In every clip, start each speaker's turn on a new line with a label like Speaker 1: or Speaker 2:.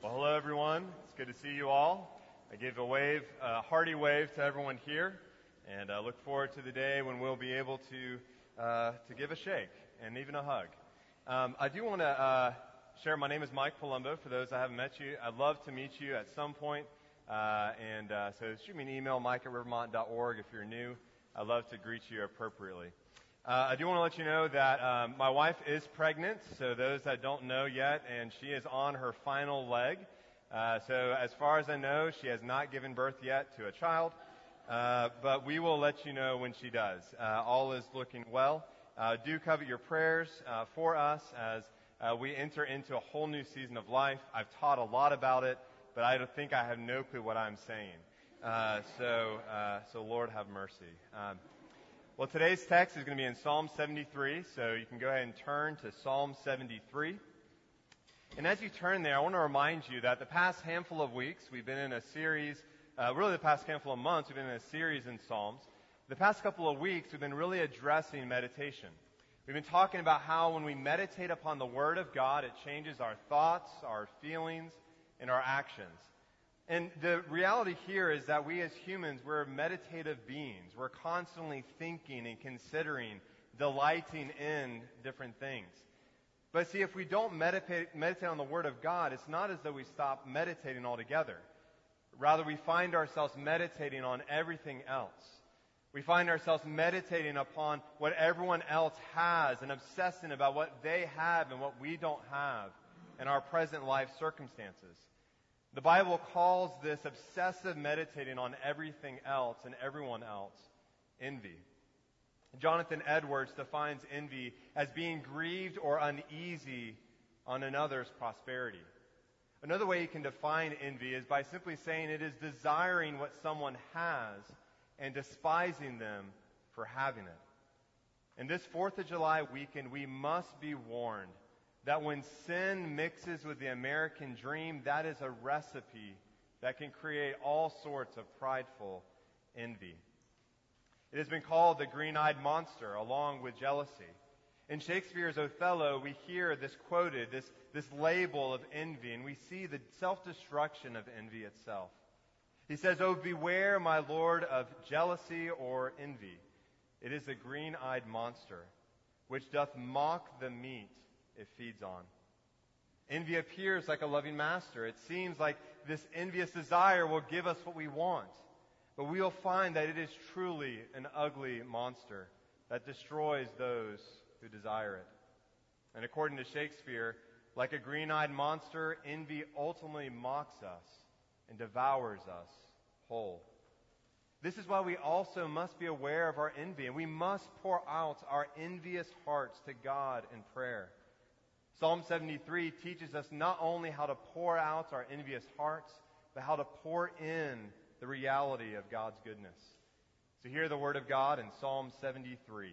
Speaker 1: Well, hello everyone. It's good to see you all. I gave a wave, a hearty wave to everyone here, and I look forward to the day when we'll be able to uh, to give a shake and even a hug. Um, I do want to uh, share. My name is Mike Palumbo. For those I haven't met you, I'd love to meet you at some point. Uh, and uh, so shoot me an email, mike at rivermont.org if you're new. I'd love to greet you appropriately. Uh, I do want to let you know that um, my wife is pregnant, so those that don't know yet, and she is on her final leg. Uh, so as far as I know, she has not given birth yet to a child, uh, but we will let you know when she does. Uh, all is looking well. Uh, do covet your prayers uh, for us as we enter into a whole new season of life. I've taught a lot about it, but I think I have no clue what I'm saying. so, so Lord have mercy. Um, well, today's text is going to be in Psalm 73, so you can go ahead and turn to Psalm 73. And as you turn there, I want to remind you that the past handful of weeks, we've been in a series, uh, really the past handful of months, we've been in a series in Psalms. The past couple of weeks, we've been really addressing meditation. We've been talking about how when we meditate upon the Word of God, it changes our thoughts, our feelings, and our actions. And the reality here is that we as humans, we're meditative beings. We're constantly thinking and considering, delighting in different things. But see, if we don't meditate, meditate on the Word of God, it's not as though we stop meditating altogether. Rather, we find ourselves meditating on everything else. We find ourselves meditating upon what everyone else has and obsessing about what they have and what we don't have in our present life circumstances. The Bible calls this obsessive meditating on everything else and everyone else envy. Jonathan Edwards defines envy as being grieved or uneasy on another's prosperity. Another way you can define envy is by simply saying it is desiring what someone has and despising them for having it. In this 4th of July weekend, we must be warned that when sin mixes with the American dream, that is a recipe that can create all sorts of prideful envy. It has been called the green-eyed monster along with jealousy. In Shakespeare's Othello, we hear this quoted, this, this label of envy, and we see the self-destruction of envy itself. He says, Oh, beware, my lord, of jealousy or envy. It is the green-eyed monster, which doth mock the meat it feeds on. Envy appears like a loving master. It seems like this envious desire will give us what we want. But we will find that it is truly an ugly monster that destroys those who desire it. And according to Shakespeare, like a green-eyed monster, envy ultimately mocks us and devours us whole. This is why we also must be aware of our envy, and we must pour out our envious hearts to God in prayer. Psalm 73 teaches us not only how to pour out our envious hearts, but how to pour in the reality of God's goodness. So hear the word of God in Psalm 73.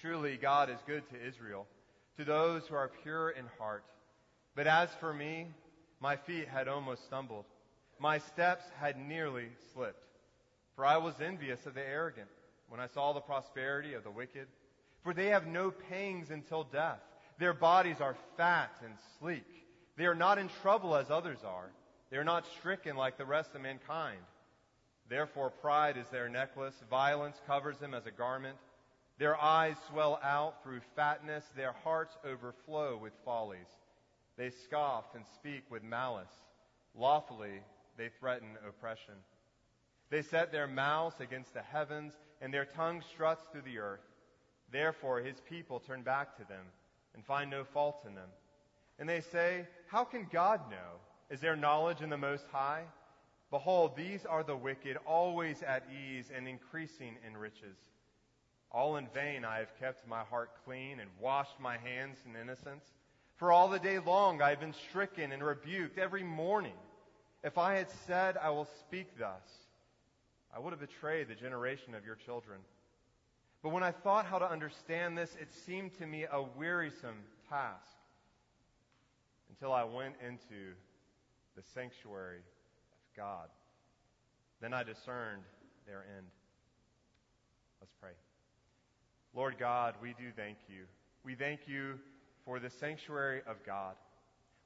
Speaker 1: Truly, God is good to Israel, to those who are pure in heart. But as for me, my feet had almost stumbled. My steps had nearly slipped. For I was envious of the arrogant when I saw the prosperity of the wicked. For they have no pangs until death. Their bodies are fat and sleek. They are not in trouble as others are. They are not stricken like the rest of mankind. Therefore pride is their necklace. Violence covers them as a garment. Their eyes swell out through fatness. Their hearts overflow with follies. They scoff and speak with malice. Lawfully they threaten oppression. They set their mouths against the heavens and their tongue struts through the earth. Therefore his people turn back to them and find no fault in them. And they say, How can God know? Is there knowledge in the Most High? Behold, these are the wicked, always at ease and increasing in riches. All in vain I have kept my heart clean and washed my hands in innocence. For all the day long I have been stricken and rebuked every morning. If I had said, I will speak thus, I would have betrayed the generation of your children. But when I thought how to understand this, it seemed to me a wearisome task until I went into the sanctuary of God. Then I discerned their end. Let's pray. Lord God, we do thank you. We thank you for the sanctuary of God.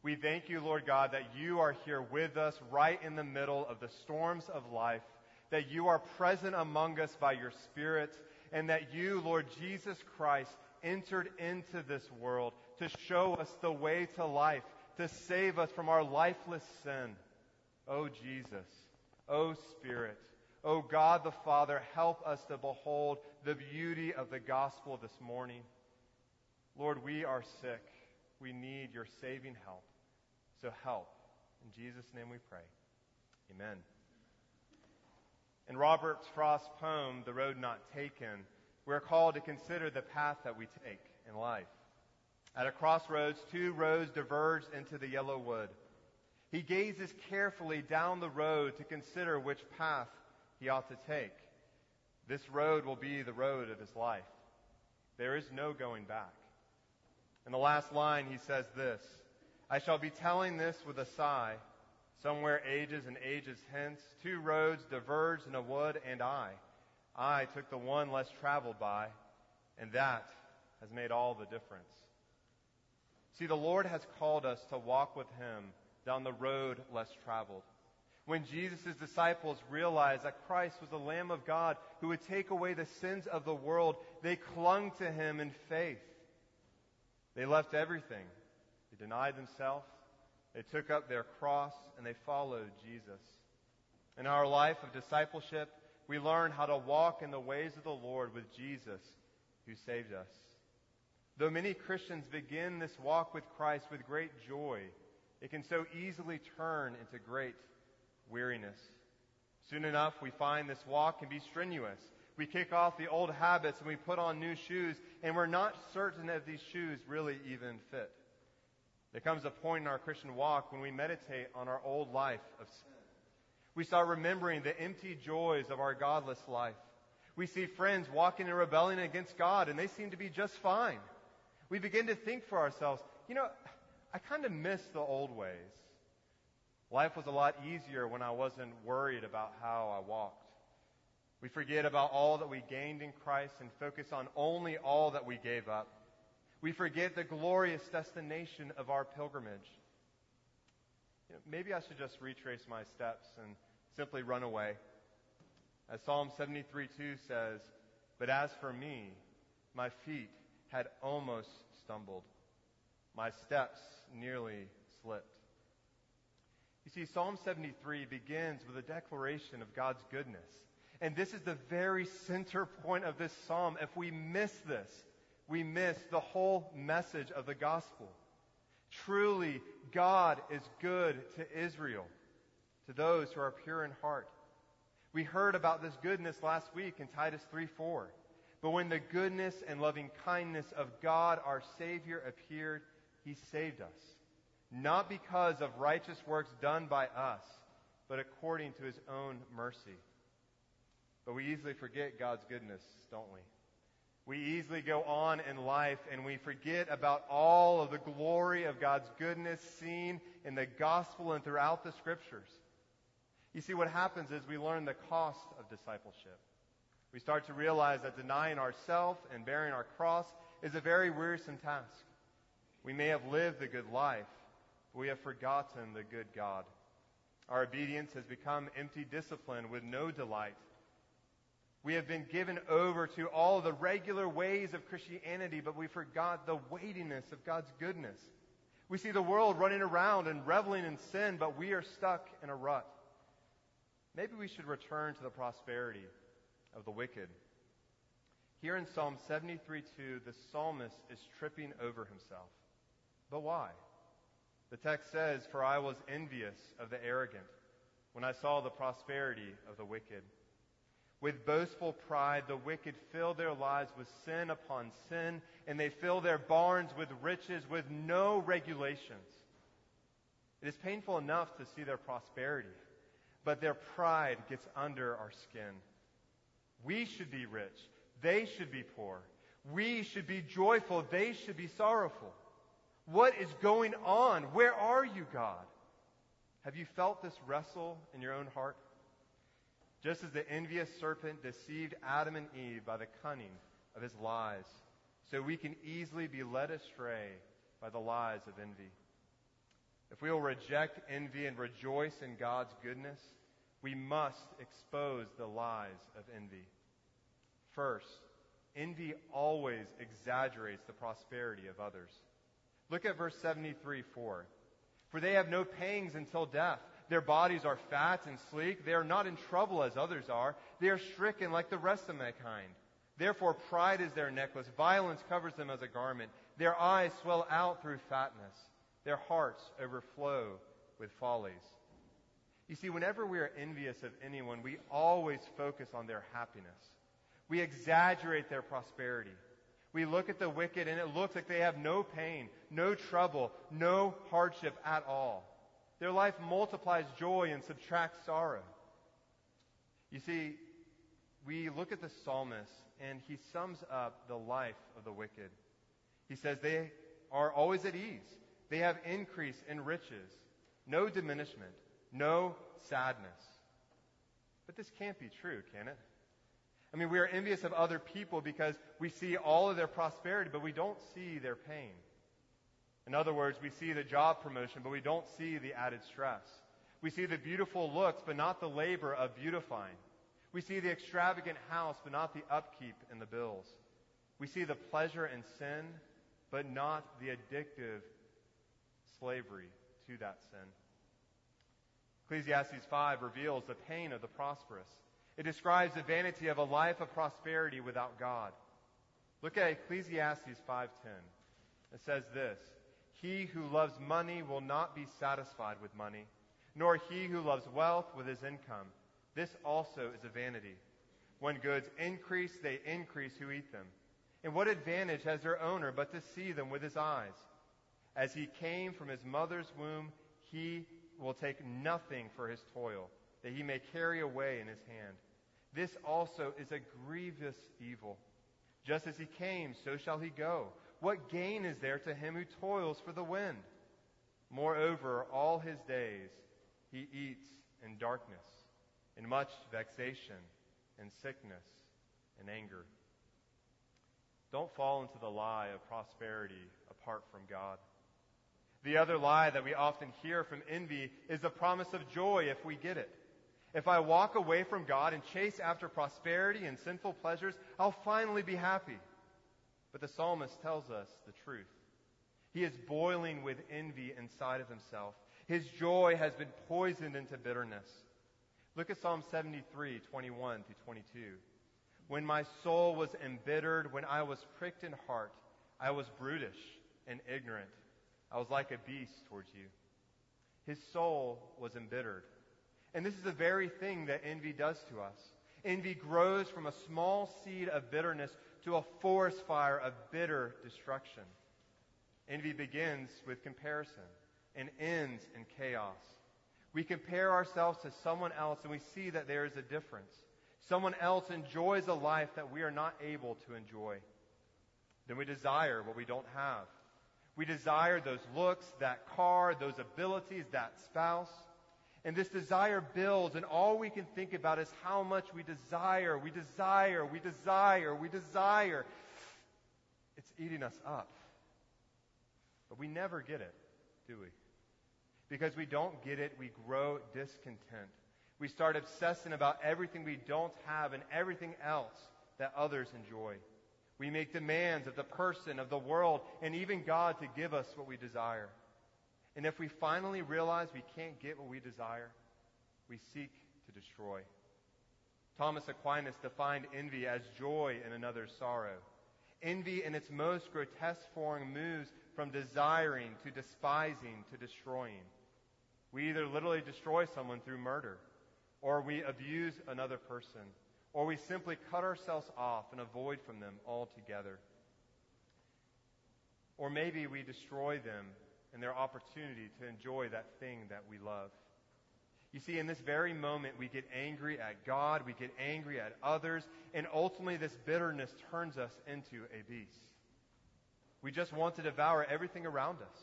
Speaker 1: We thank you, Lord God, that you are here with us right in the middle of the storms of life, that you are present among us by your Spirit, and that you, Lord Jesus Christ, entered into this world to show us the way to life, to save us from our lifeless sin. Oh, Jesus. Oh, Spirit. Oh, God the Father, help us to behold the beauty of the gospel this morning. Lord, we are sick. We need your saving help. So help. In Jesus' name we pray. Amen. In Robert Frost's poem, The Road Not Taken, we're called to consider the path that we take in life. At a crossroads, two roads diverge into the yellow wood. He gazes carefully down the road to consider which path he ought to take. This road will be the road of his life. There is no going back. In the last line, he says this I shall be telling this with a sigh. Somewhere ages and ages hence, two roads diverged in a wood, and I, I took the one less traveled by, and that has made all the difference. See, the Lord has called us to walk with Him down the road less traveled. When Jesus' disciples realized that Christ was the Lamb of God who would take away the sins of the world, they clung to Him in faith. They left everything. They denied themselves. They took up their cross and they followed Jesus. In our life of discipleship, we learn how to walk in the ways of the Lord with Jesus who saved us. Though many Christians begin this walk with Christ with great joy, it can so easily turn into great weariness. Soon enough, we find this walk can be strenuous. We kick off the old habits and we put on new shoes, and we're not certain if these shoes really even fit. There comes a point in our Christian walk when we meditate on our old life of sin. We start remembering the empty joys of our godless life. We see friends walking in rebellion against God, and they seem to be just fine. We begin to think for ourselves, you know, I kind of miss the old ways. Life was a lot easier when I wasn't worried about how I walked. We forget about all that we gained in Christ and focus on only all that we gave up. We forget the glorious destination of our pilgrimage. You know, maybe I should just retrace my steps and simply run away. As Psalm 73 2 says, But as for me, my feet had almost stumbled. My steps nearly slipped. You see, Psalm 73 begins with a declaration of God's goodness. And this is the very center point of this psalm. If we miss this, we miss the whole message of the gospel. Truly, God is good to Israel, to those who are pure in heart. We heard about this goodness last week in Titus 3:4. But when the goodness and loving kindness of God our Savior appeared, he saved us, not because of righteous works done by us, but according to his own mercy. But we easily forget God's goodness, don't we? We easily go on in life and we forget about all of the glory of God's goodness seen in the gospel and throughout the scriptures. You see, what happens is we learn the cost of discipleship. We start to realize that denying ourselves and bearing our cross is a very wearisome task. We may have lived the good life, but we have forgotten the good God. Our obedience has become empty discipline with no delight we have been given over to all the regular ways of Christianity, but we forgot the weightiness of God's goodness. We see the world running around and reveling in sin, but we are stuck in a rut. Maybe we should return to the prosperity of the wicked. Here in Psalm 73 2, the psalmist is tripping over himself. But why? The text says, For I was envious of the arrogant when I saw the prosperity of the wicked. With boastful pride, the wicked fill their lives with sin upon sin, and they fill their barns with riches with no regulations. It is painful enough to see their prosperity, but their pride gets under our skin. We should be rich. They should be poor. We should be joyful. They should be sorrowful. What is going on? Where are you, God? Have you felt this wrestle in your own heart? Just as the envious serpent deceived Adam and Eve by the cunning of his lies, so we can easily be led astray by the lies of envy. If we will reject envy and rejoice in God's goodness, we must expose the lies of envy. First, envy always exaggerates the prosperity of others. Look at verse 73 4. For they have no pangs until death. Their bodies are fat and sleek. They are not in trouble as others are. They are stricken like the rest of mankind. Therefore, pride is their necklace. Violence covers them as a garment. Their eyes swell out through fatness. Their hearts overflow with follies. You see, whenever we are envious of anyone, we always focus on their happiness. We exaggerate their prosperity. We look at the wicked and it looks like they have no pain, no trouble, no hardship at all. Their life multiplies joy and subtracts sorrow. You see, we look at the psalmist and he sums up the life of the wicked. He says they are always at ease. They have increase in riches, no diminishment, no sadness. But this can't be true, can it? I mean, we are envious of other people because we see all of their prosperity, but we don't see their pain. In other words, we see the job promotion, but we don't see the added stress. We see the beautiful looks, but not the labor of beautifying. We see the extravagant house, but not the upkeep and the bills. We see the pleasure in sin, but not the addictive slavery to that sin. Ecclesiastes 5 reveals the pain of the prosperous. It describes the vanity of a life of prosperity without God. Look at Ecclesiastes 5:10. It says this, "He who loves money will not be satisfied with money, nor he who loves wealth with his income. This also is a vanity. When goods increase, they increase who eat them. And what advantage has their owner but to see them with his eyes? As he came from his mother's womb, he will take nothing for his toil, that he may carry away in his hand. This also is a grievous evil. Just as he came, so shall he go. What gain is there to him who toils for the wind? Moreover, all his days he eats in darkness, in much vexation, in sickness, and anger. Don't fall into the lie of prosperity apart from God. The other lie that we often hear from envy is the promise of joy if we get it. If I walk away from God and chase after prosperity and sinful pleasures, I'll finally be happy. But the psalmist tells us the truth. He is boiling with envy inside of himself. His joy has been poisoned into bitterness. Look at Psalm 73, 21 through 22. When my soul was embittered, when I was pricked in heart, I was brutish and ignorant. I was like a beast towards you. His soul was embittered. And this is the very thing that envy does to us. Envy grows from a small seed of bitterness to a forest fire of bitter destruction. Envy begins with comparison and ends in chaos. We compare ourselves to someone else and we see that there is a difference. Someone else enjoys a life that we are not able to enjoy. Then we desire what we don't have. We desire those looks, that car, those abilities, that spouse. And this desire builds, and all we can think about is how much we desire, we desire, we desire, we desire. It's eating us up. But we never get it, do we? Because we don't get it, we grow discontent. We start obsessing about everything we don't have and everything else that others enjoy. We make demands of the person, of the world, and even God to give us what we desire. And if we finally realize we can't get what we desire, we seek to destroy. Thomas Aquinas defined envy as joy in another's sorrow. Envy in its most grotesque form moves from desiring to despising to destroying. We either literally destroy someone through murder, or we abuse another person, or we simply cut ourselves off and avoid from them altogether. Or maybe we destroy them and their opportunity to enjoy that thing that we love. You see, in this very moment, we get angry at God, we get angry at others, and ultimately this bitterness turns us into a beast. We just want to devour everything around us.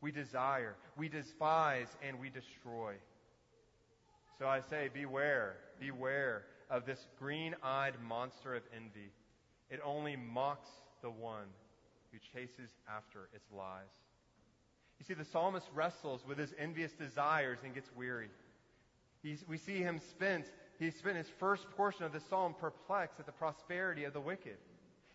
Speaker 1: We desire, we despise, and we destroy. So I say, beware, beware of this green-eyed monster of envy. It only mocks the one who chases after its lies. You see, the psalmist wrestles with his envious desires and gets weary. He's, we see him spent, he spent his first portion of the psalm perplexed at the prosperity of the wicked.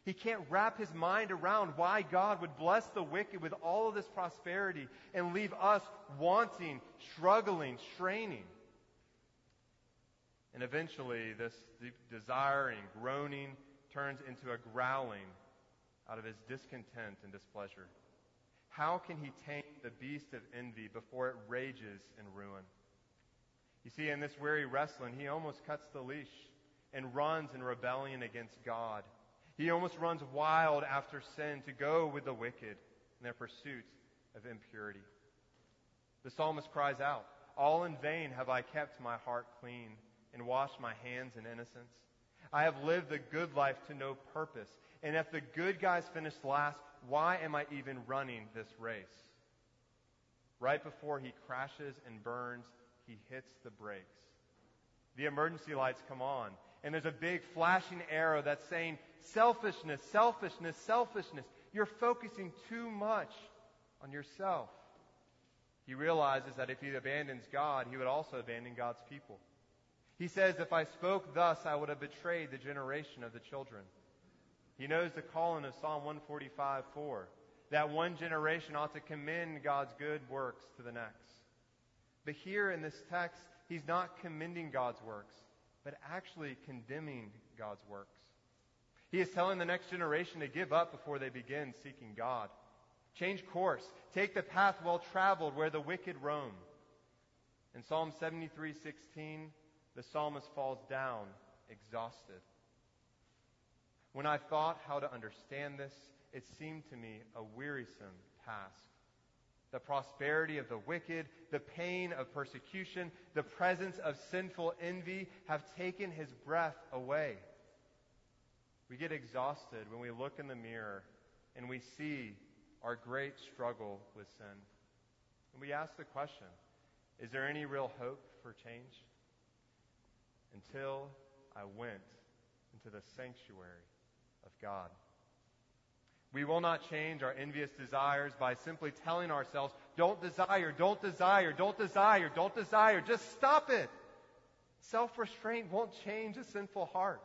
Speaker 1: He can't wrap his mind around why God would bless the wicked with all of this prosperity and leave us wanting, struggling, straining. And eventually, this desiring, groaning turns into a growling out of his discontent and displeasure. How can he tame the beast of envy before it rages in ruin? You see, in this weary wrestling, he almost cuts the leash and runs in rebellion against God. He almost runs wild after sin to go with the wicked in their pursuit of impurity. The psalmist cries out, All in vain have I kept my heart clean and washed my hands in innocence. I have lived the good life to no purpose. And if the good guys finish last, why am I even running this race? Right before he crashes and burns, he hits the brakes. The emergency lights come on, and there's a big flashing arrow that's saying, selfishness, selfishness, selfishness. You're focusing too much on yourself. He realizes that if he abandons God, he would also abandon God's people. He says, If I spoke thus, I would have betrayed the generation of the children. He knows the calling of Psalm 145 4, that one generation ought to commend God's good works to the next. But here in this text, he's not commending God's works, but actually condemning God's works. He is telling the next generation to give up before they begin seeking God. Change course. Take the path well traveled where the wicked roam. In Psalm 73:16, the psalmist falls down exhausted. When I thought how to understand this, it seemed to me a wearisome task. The prosperity of the wicked, the pain of persecution, the presence of sinful envy have taken his breath away. We get exhausted when we look in the mirror and we see our great struggle with sin. And we ask the question is there any real hope for change? Until I went into the sanctuary of God. We will not change our envious desires by simply telling ourselves, don't desire, don't desire, don't desire, don't desire. Just stop it. Self restraint won't change a sinful heart.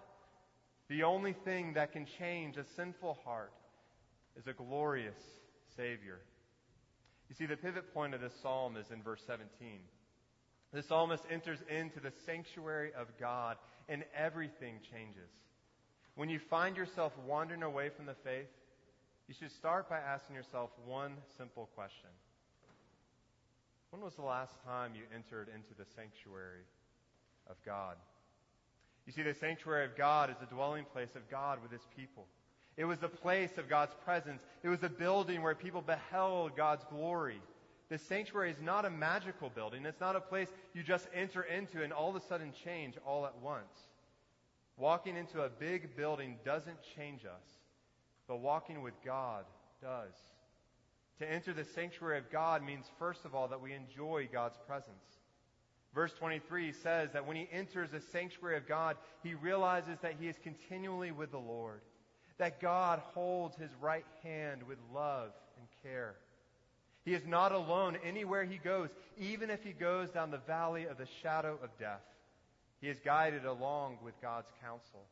Speaker 1: The only thing that can change a sinful heart is a glorious Savior. You see, the pivot point of this psalm is in verse 17. The psalmist enters into the sanctuary of God, and everything changes. When you find yourself wandering away from the faith, you should start by asking yourself one simple question When was the last time you entered into the sanctuary of God? You see, the sanctuary of God is the dwelling place of God with his people. It was the place of God's presence. It was a building where people beheld God's glory. The sanctuary is not a magical building. It's not a place you just enter into and all of a sudden change all at once. Walking into a big building doesn't change us, but walking with God does. To enter the sanctuary of God means, first of all, that we enjoy God's presence. Verse 23 says that when he enters the sanctuary of God, he realizes that he is continually with the Lord, that God holds his right hand with love and care. He is not alone anywhere he goes, even if he goes down the valley of the shadow of death. He is guided along with God's counsel.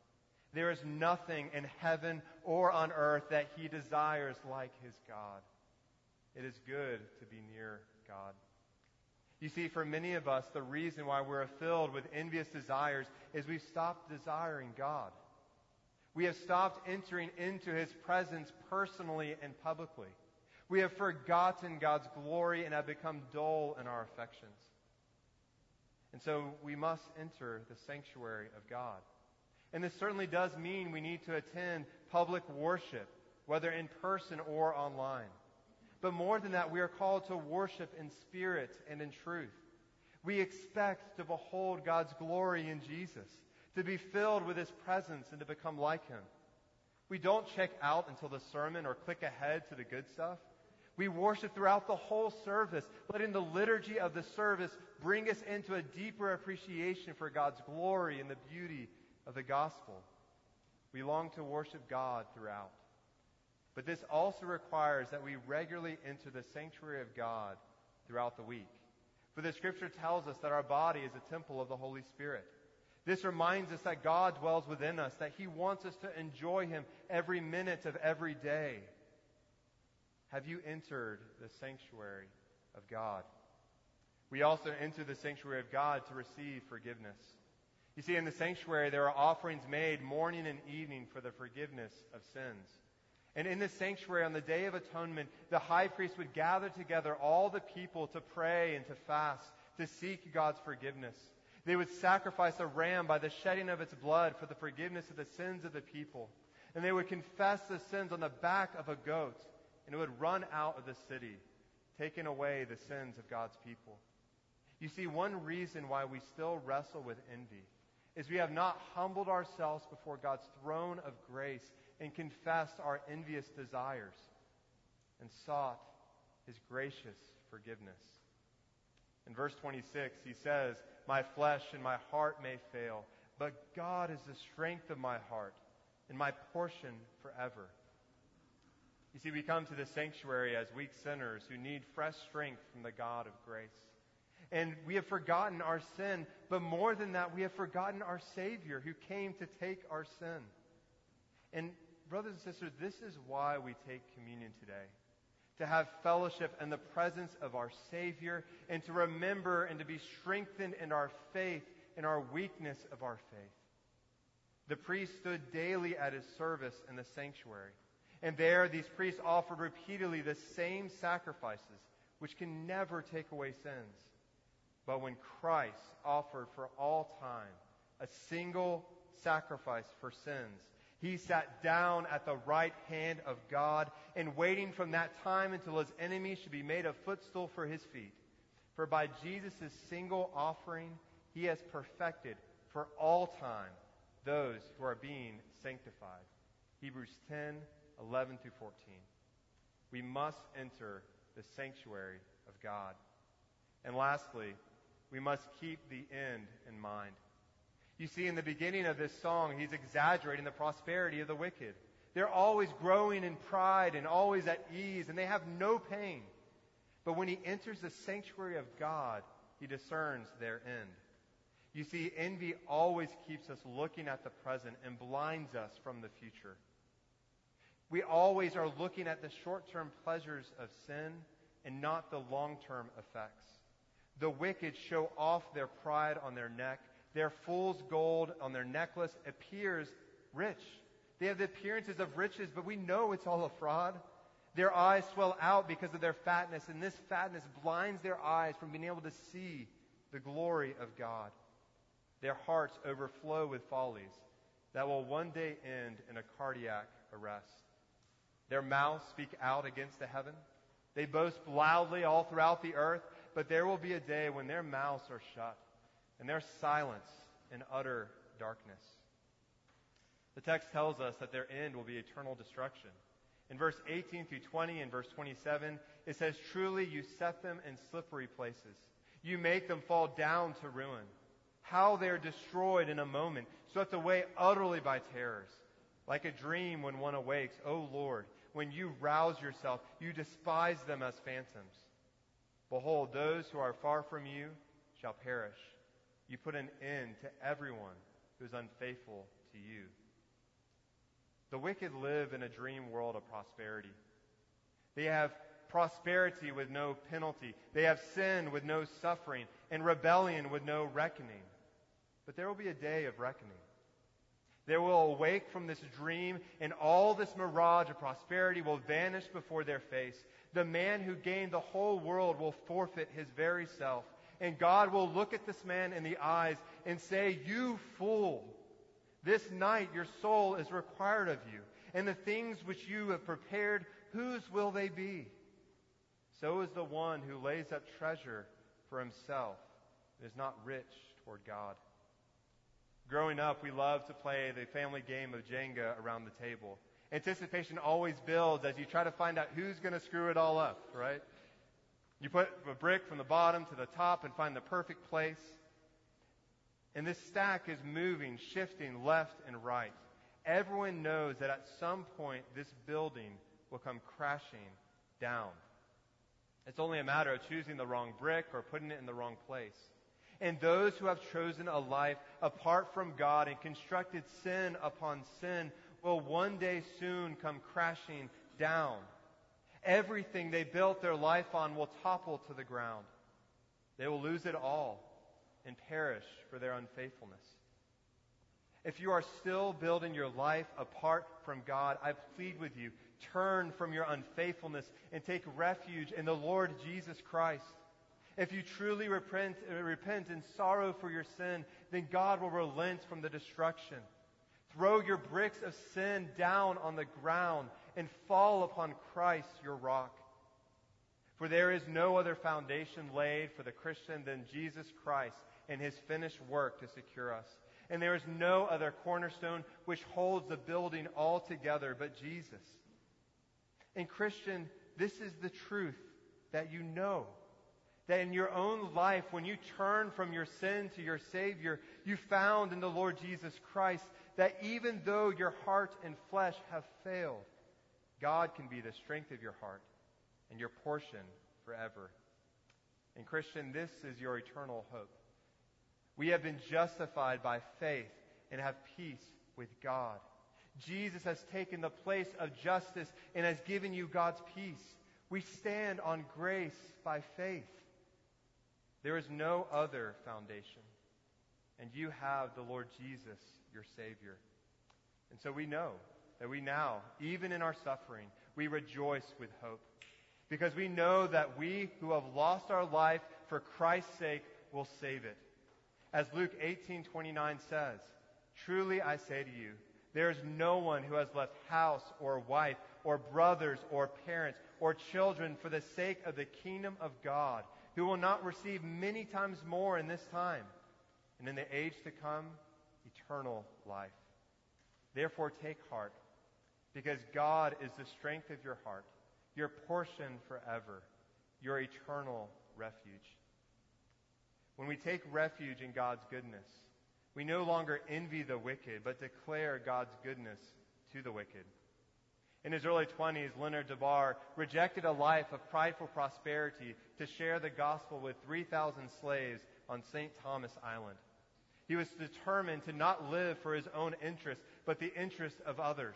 Speaker 1: There is nothing in heaven or on earth that he desires like his God. It is good to be near God. You see, for many of us, the reason why we're filled with envious desires is we've stopped desiring God. We have stopped entering into His presence personally and publicly. We have forgotten God's glory and have become dull in our affections. And so we must enter the sanctuary of God. And this certainly does mean we need to attend public worship, whether in person or online. But more than that, we are called to worship in spirit and in truth. We expect to behold God's glory in Jesus, to be filled with His presence and to become like Him. We don't check out until the sermon or click ahead to the good stuff. We worship throughout the whole service, letting the liturgy of the service bring us into a deeper appreciation for God's glory and the beauty of the gospel. We long to worship God throughout. But this also requires that we regularly enter the sanctuary of God throughout the week. For the scripture tells us that our body is a temple of the Holy Spirit. This reminds us that God dwells within us, that He wants us to enjoy Him every minute of every day. Have you entered the sanctuary of God? We also enter the sanctuary of God to receive forgiveness. You see, in the sanctuary, there are offerings made morning and evening for the forgiveness of sins. And in the sanctuary on the Day of Atonement, the high priest would gather together all the people to pray and to fast, to seek God's forgiveness. They would sacrifice a ram by the shedding of its blood for the forgiveness of the sins of the people. And they would confess the sins on the back of a goat, and it would run out of the city, taking away the sins of God's people. You see, one reason why we still wrestle with envy is we have not humbled ourselves before God's throne of grace and confessed our envious desires and sought his gracious forgiveness. In verse 26, he says, My flesh and my heart may fail, but God is the strength of my heart and my portion forever. You see, we come to the sanctuary as weak sinners who need fresh strength from the God of grace. And we have forgotten our sin, but more than that, we have forgotten our Savior who came to take our sin. And brothers and sisters, this is why we take communion today. To have fellowship in the presence of our Savior and to remember and to be strengthened in our faith, in our weakness of our faith. The priest stood daily at his service in the sanctuary. And there, these priests offered repeatedly the same sacrifices, which can never take away sins. But when Christ offered for all time a single sacrifice for sins, he sat down at the right hand of God and waiting from that time until his enemies should be made a footstool for his feet. For by Jesus' single offering, he has perfected for all time those who are being sanctified. Hebrews 10, 11 through 14. We must enter the sanctuary of God. And lastly, we must keep the end in mind. You see, in the beginning of this song, he's exaggerating the prosperity of the wicked. They're always growing in pride and always at ease, and they have no pain. But when he enters the sanctuary of God, he discerns their end. You see, envy always keeps us looking at the present and blinds us from the future. We always are looking at the short term pleasures of sin and not the long term effects. The wicked show off their pride on their neck. Their fool's gold on their necklace appears rich. They have the appearances of riches, but we know it's all a fraud. Their eyes swell out because of their fatness, and this fatness blinds their eyes from being able to see the glory of God. Their hearts overflow with follies that will one day end in a cardiac arrest. Their mouths speak out against the heaven. They boast loudly all throughout the earth, but there will be a day when their mouths are shut and their silence in utter darkness. The text tells us that their end will be eternal destruction. In verse 18 through 20 and verse 27, it says, Truly you set them in slippery places. You make them fall down to ruin. How they are destroyed in a moment, swept away utterly by terrors. Like a dream when one awakes, O Lord, when you rouse yourself, you despise them as phantoms. Behold, those who are far from you shall perish. You put an end to everyone who is unfaithful to you. The wicked live in a dream world of prosperity. They have prosperity with no penalty. They have sin with no suffering and rebellion with no reckoning. But there will be a day of reckoning. They will awake from this dream, and all this mirage of prosperity will vanish before their face. The man who gained the whole world will forfeit his very self. And God will look at this man in the eyes and say, You fool! This night your soul is required of you, and the things which you have prepared, whose will they be? So is the one who lays up treasure for himself and is not rich toward God. Growing up, we loved to play the family game of Jenga around the table. Anticipation always builds as you try to find out who's going to screw it all up, right? You put a brick from the bottom to the top and find the perfect place. And this stack is moving, shifting left and right. Everyone knows that at some point this building will come crashing down. It's only a matter of choosing the wrong brick or putting it in the wrong place. And those who have chosen a life apart from God and constructed sin upon sin will one day soon come crashing down. Everything they built their life on will topple to the ground. They will lose it all and perish for their unfaithfulness. If you are still building your life apart from God, I plead with you, turn from your unfaithfulness and take refuge in the Lord Jesus Christ. If you truly repent, uh, repent and sorrow for your sin, then God will relent from the destruction. Throw your bricks of sin down on the ground and fall upon Christ, your rock. For there is no other foundation laid for the Christian than Jesus Christ and his finished work to secure us. And there is no other cornerstone which holds the building all together but Jesus. And Christian, this is the truth that you know. That in your own life, when you turn from your sin to your Savior, you found in the Lord Jesus Christ that even though your heart and flesh have failed, God can be the strength of your heart and your portion forever. And Christian, this is your eternal hope. We have been justified by faith and have peace with God. Jesus has taken the place of justice and has given you God's peace. We stand on grace by faith. There is no other foundation. And you have the Lord Jesus, your Savior. And so we know that we now, even in our suffering, we rejoice with hope. Because we know that we who have lost our life for Christ's sake will save it. As Luke 18:29 says, "Truly I say to you, there is no one who has left house or wife or brothers or parents or children for the sake of the kingdom of God who will not receive many times more in this time and in the age to come eternal life. Therefore take heart because God is the strength of your heart, your portion forever, your eternal refuge. When we take refuge in God's goodness, we no longer envy the wicked, but declare God's goodness to the wicked. In his early 20s, Leonard Dober rejected a life of prideful prosperity to share the gospel with 3,000 slaves on St. Thomas Island. He was determined to not live for his own interest, but the interest of others.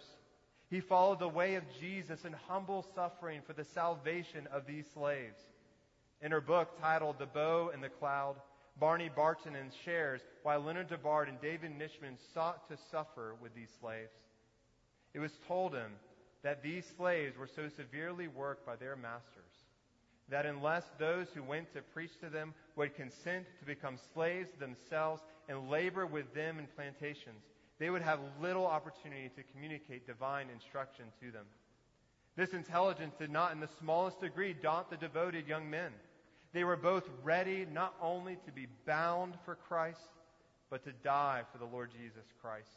Speaker 1: He followed the way of Jesus in humble suffering for the salvation of these slaves. In her book titled The Bow and the Cloud, Barney Bartinen shares why Leonard Dober and David Nitschmann sought to suffer with these slaves. It was told him that these slaves were so severely worked by their masters that unless those who went to preach to them would consent to become slaves themselves and labor with them in plantations, they would have little opportunity to communicate divine instruction to them. This intelligence did not in the smallest degree daunt the devoted young men. They were both ready not only to be bound for Christ, but to die for the Lord Jesus Christ.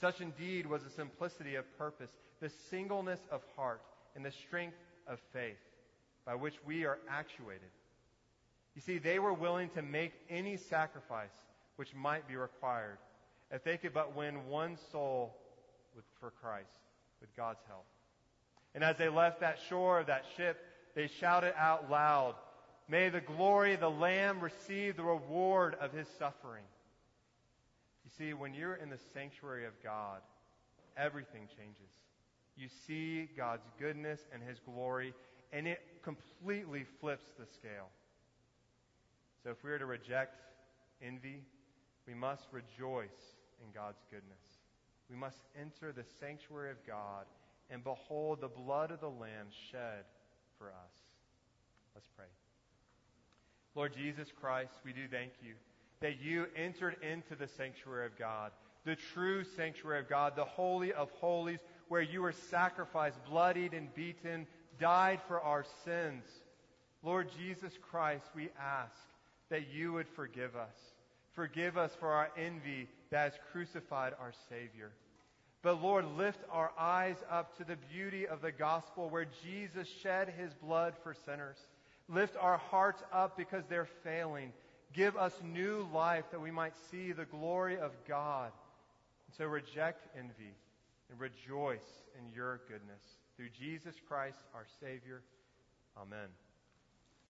Speaker 1: Such indeed was the simplicity of purpose, the singleness of heart, and the strength of faith by which we are actuated. You see, they were willing to make any sacrifice which might be required if they could but win one soul with, for Christ with God's help. And as they left that shore of that ship, they shouted out loud, May the glory of the Lamb receive the reward of his suffering. See, when you're in the sanctuary of God, everything changes. You see God's goodness and his glory, and it completely flips the scale. So if we are to reject envy, we must rejoice in God's goodness. We must enter the sanctuary of God and behold the blood of the Lamb shed for us. Let's pray. Lord Jesus Christ, we do thank you that you entered into the sanctuary of God, the true sanctuary of God, the holy of holies, where you were sacrificed, bloodied and beaten, died for our sins. Lord Jesus Christ, we ask that you would forgive us. Forgive us for our envy that has crucified our Savior. But Lord, lift our eyes up to the beauty of the gospel where Jesus shed his blood for sinners. Lift our hearts up because they're failing. Give us new life that we might see the glory of God. And so reject envy and rejoice in your goodness. through Jesus Christ, our Savior. Amen.